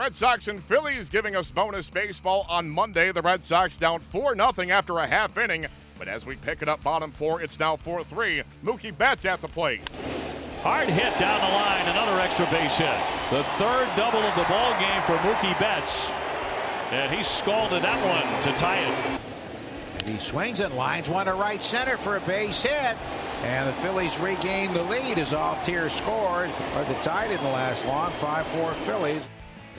Red Sox and Phillies giving us bonus baseball on Monday. The Red Sox down 4 0 after a half inning. But as we pick it up bottom four, it's now 4 3. Mookie Betts at the plate. Hard hit down the line, another extra base hit. The third double of the ball game for Mookie Betts. And he scalded that one to tie it. And he swings and lines one to right center for a base hit. And the Phillies regain the lead as Altherr scored. But the tie didn't last long. 5-4 Phillies.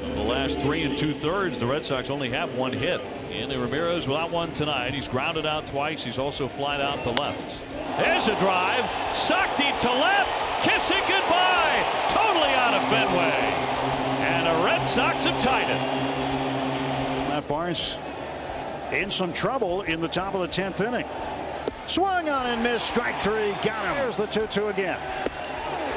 The last three and two thirds, the Red Sox only have one hit. Hanley Ramirez without one tonight. He's grounded out twice. He's also flied out to left. There's a drive. Sock deep to left. Kissing goodbye. Totally out of Fenway. And the Red Sox have tied it. Matt Barnes in some trouble in the top of the 10th inning. Swung on and missed. Strike three. Got him. Here's the 2 2 again.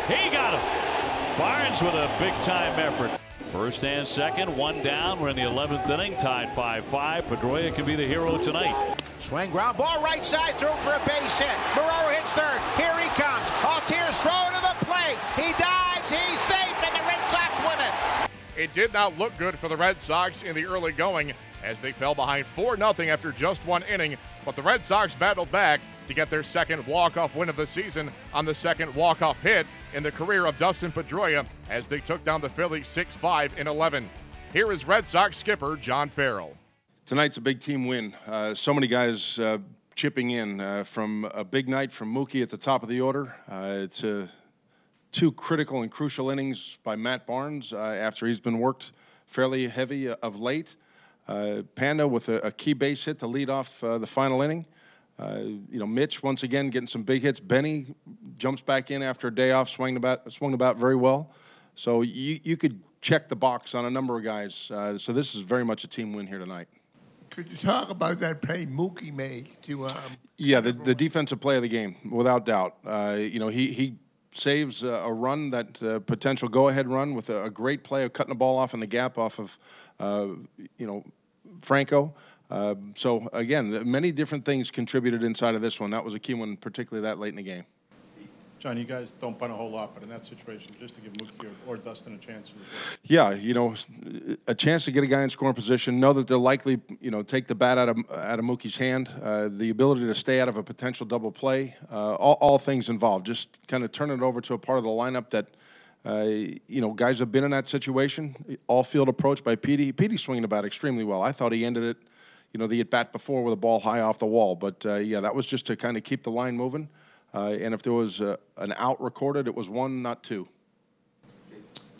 He got him. Barnes with a big time effort. First and second, one down. We're in the 11th inning, tied 5 5. Pedroia can be the hero tonight. Swing ground ball right side through for a base hit. Moreau hits third. Here he comes. Altherr's throw to the plate. He dives. He's safe, and the Red Sox win it. It did not look good for the Red Sox in the early going as they fell behind 4 0 after just one inning. But the Red Sox battled back to get their second walk-off win of the season on the second walk-off hit in the career of Dustin Pedroia as they took down the Phillies 6-5 in 11. Here is Red Sox skipper John Farrell. Tonight's a big team win. Uh, so many guys uh, chipping in uh, from a big night from Mookie at the top of the order. Uh, it's two critical and crucial innings by Matt Barnes uh, after he's been worked fairly heavy of late. Uh, Panda with a, a, key base hit to lead off the final inning. Uh, you know, Mitch once again getting some big hits. Benny jumps back in after a day off, swung about, swung about very well. So you you could check the box on a number of guys. Uh, so this is very much a team win here tonight. Could you talk about that play Mookie made to? Um, yeah, the, the defensive play of the game, without doubt. Uh, you know, he he saves a, a run that uh, potential go ahead run with a, a, great play of cutting the ball off in the gap off of uh, you know Franco. Uh, so again, many different things contributed inside of this one. That was a key one, particularly that late in the game. John, you guys don't bunt a whole lot, but in that situation, just to give Mookie or, or Dustin a chance. Yeah, you know, a chance to get a guy in scoring position, know that they'll likely, you know, take the bat out of out of Mookie's hand, uh, the ability to stay out of a potential double play, uh, all, all, things involved. Just kind of turn it over to a part of the lineup that. Uh, you know, guys have been in that situation. All field approach by Petey. Petey swinging the bat extremely well. I thought he ended it you know, the at bat before with a ball high off the wall. But uh, yeah, that was just to kind of keep the line moving. Uh, and if there was uh, an out recorded, it was one, not two.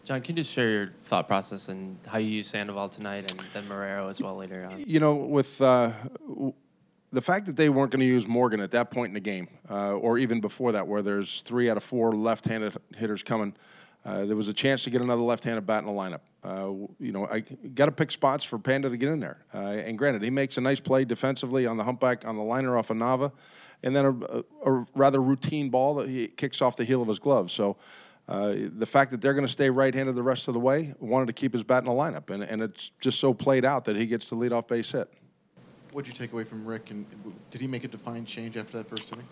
John, can you just share your thought process and how you use Sandoval tonight and then Marrero as well later on? You know, with uh, the fact that they weren't going to use Morgan at that point in the game, uh, or even before that, where there's three out of four left-handed hitters coming, uh, there was a chance to get another left-handed bat in the lineup. Uh, you know, I got to pick spots for Panda to get in there. Uh, and granted, he makes a nice play defensively on the humpback on the liner off of Nava, and then a, a, rather routine ball that he kicks off the heel of his glove. So. Uh, the fact that they're going to stay right-handed the rest of the way, wanted to keep his bat in the lineup, and, and it's just so played out that he gets the leadoff base hit. What did you take away from Rick, and did he make a defined change after that first inning?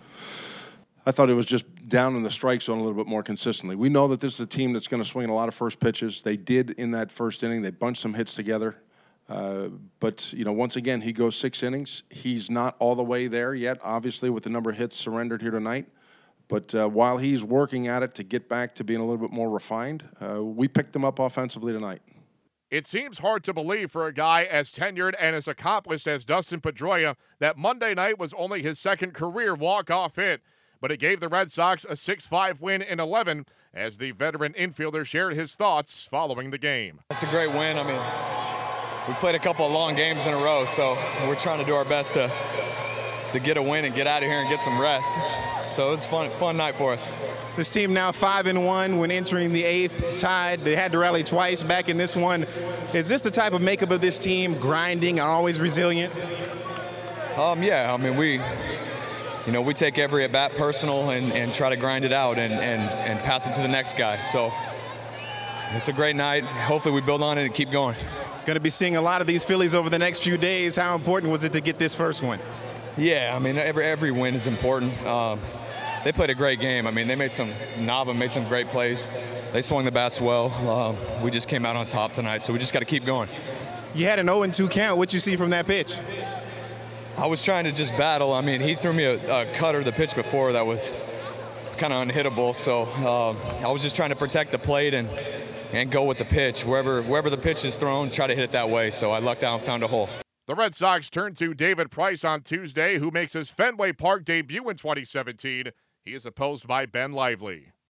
I thought it was just down in the strike zone a little bit more consistently. We know that this is a team that's going to swing a lot of first pitches. They did in that first inning. They bunched some hits together. Uh, but, you know, once again, he goes six innings. He's not all the way there yet, obviously, with the number of hits surrendered here tonight. But uh, while he's working at it to get back to being a little bit more refined, uh, we picked him up offensively tonight. It seems hard to believe for a guy as tenured and as accomplished as Dustin Pedroia that Monday night was only his second career walk-off hit but it gave the Red Sox a 6 5 win in 11 as the veteran infielder shared his thoughts following the game. It's a great win. I mean, we played a couple of long games in a row, so we're trying to do our best to to get a win and get out of here and get some rest. So it was a fun, fun night for us. This team now five and one when entering the eighth, tied. They had to rally twice back in this one. Is this the type of makeup of this team, grinding, and always resilient? Um, yeah, I mean we you know, we take every at bat personal and, and try to grind it out and, and, and pass it to the next guy. So it's a great night. Hopefully, we build on it and keep going. Going to be seeing a lot of these Phillies over the next few days. How important was it to get this first one? Yeah, I mean, every every win is important. Um, they played a great game. I mean, they made some Nava made some great plays. They swung the bats well. Uh, we just came out on top tonight, so we just got to keep going. You had an 0-2 count. What you see from that pitch? I was trying to just battle. I mean, he threw me a, a cutter the pitch before that was kind of unhittable. So uh, I was just trying to protect the plate and and go with the pitch wherever wherever the pitch is thrown. Try to hit it that way. So I lucked out and found a hole. The Red Sox turn to David Price on Tuesday, who makes his Fenway Park debut in 2017. He is opposed by Ben Lively.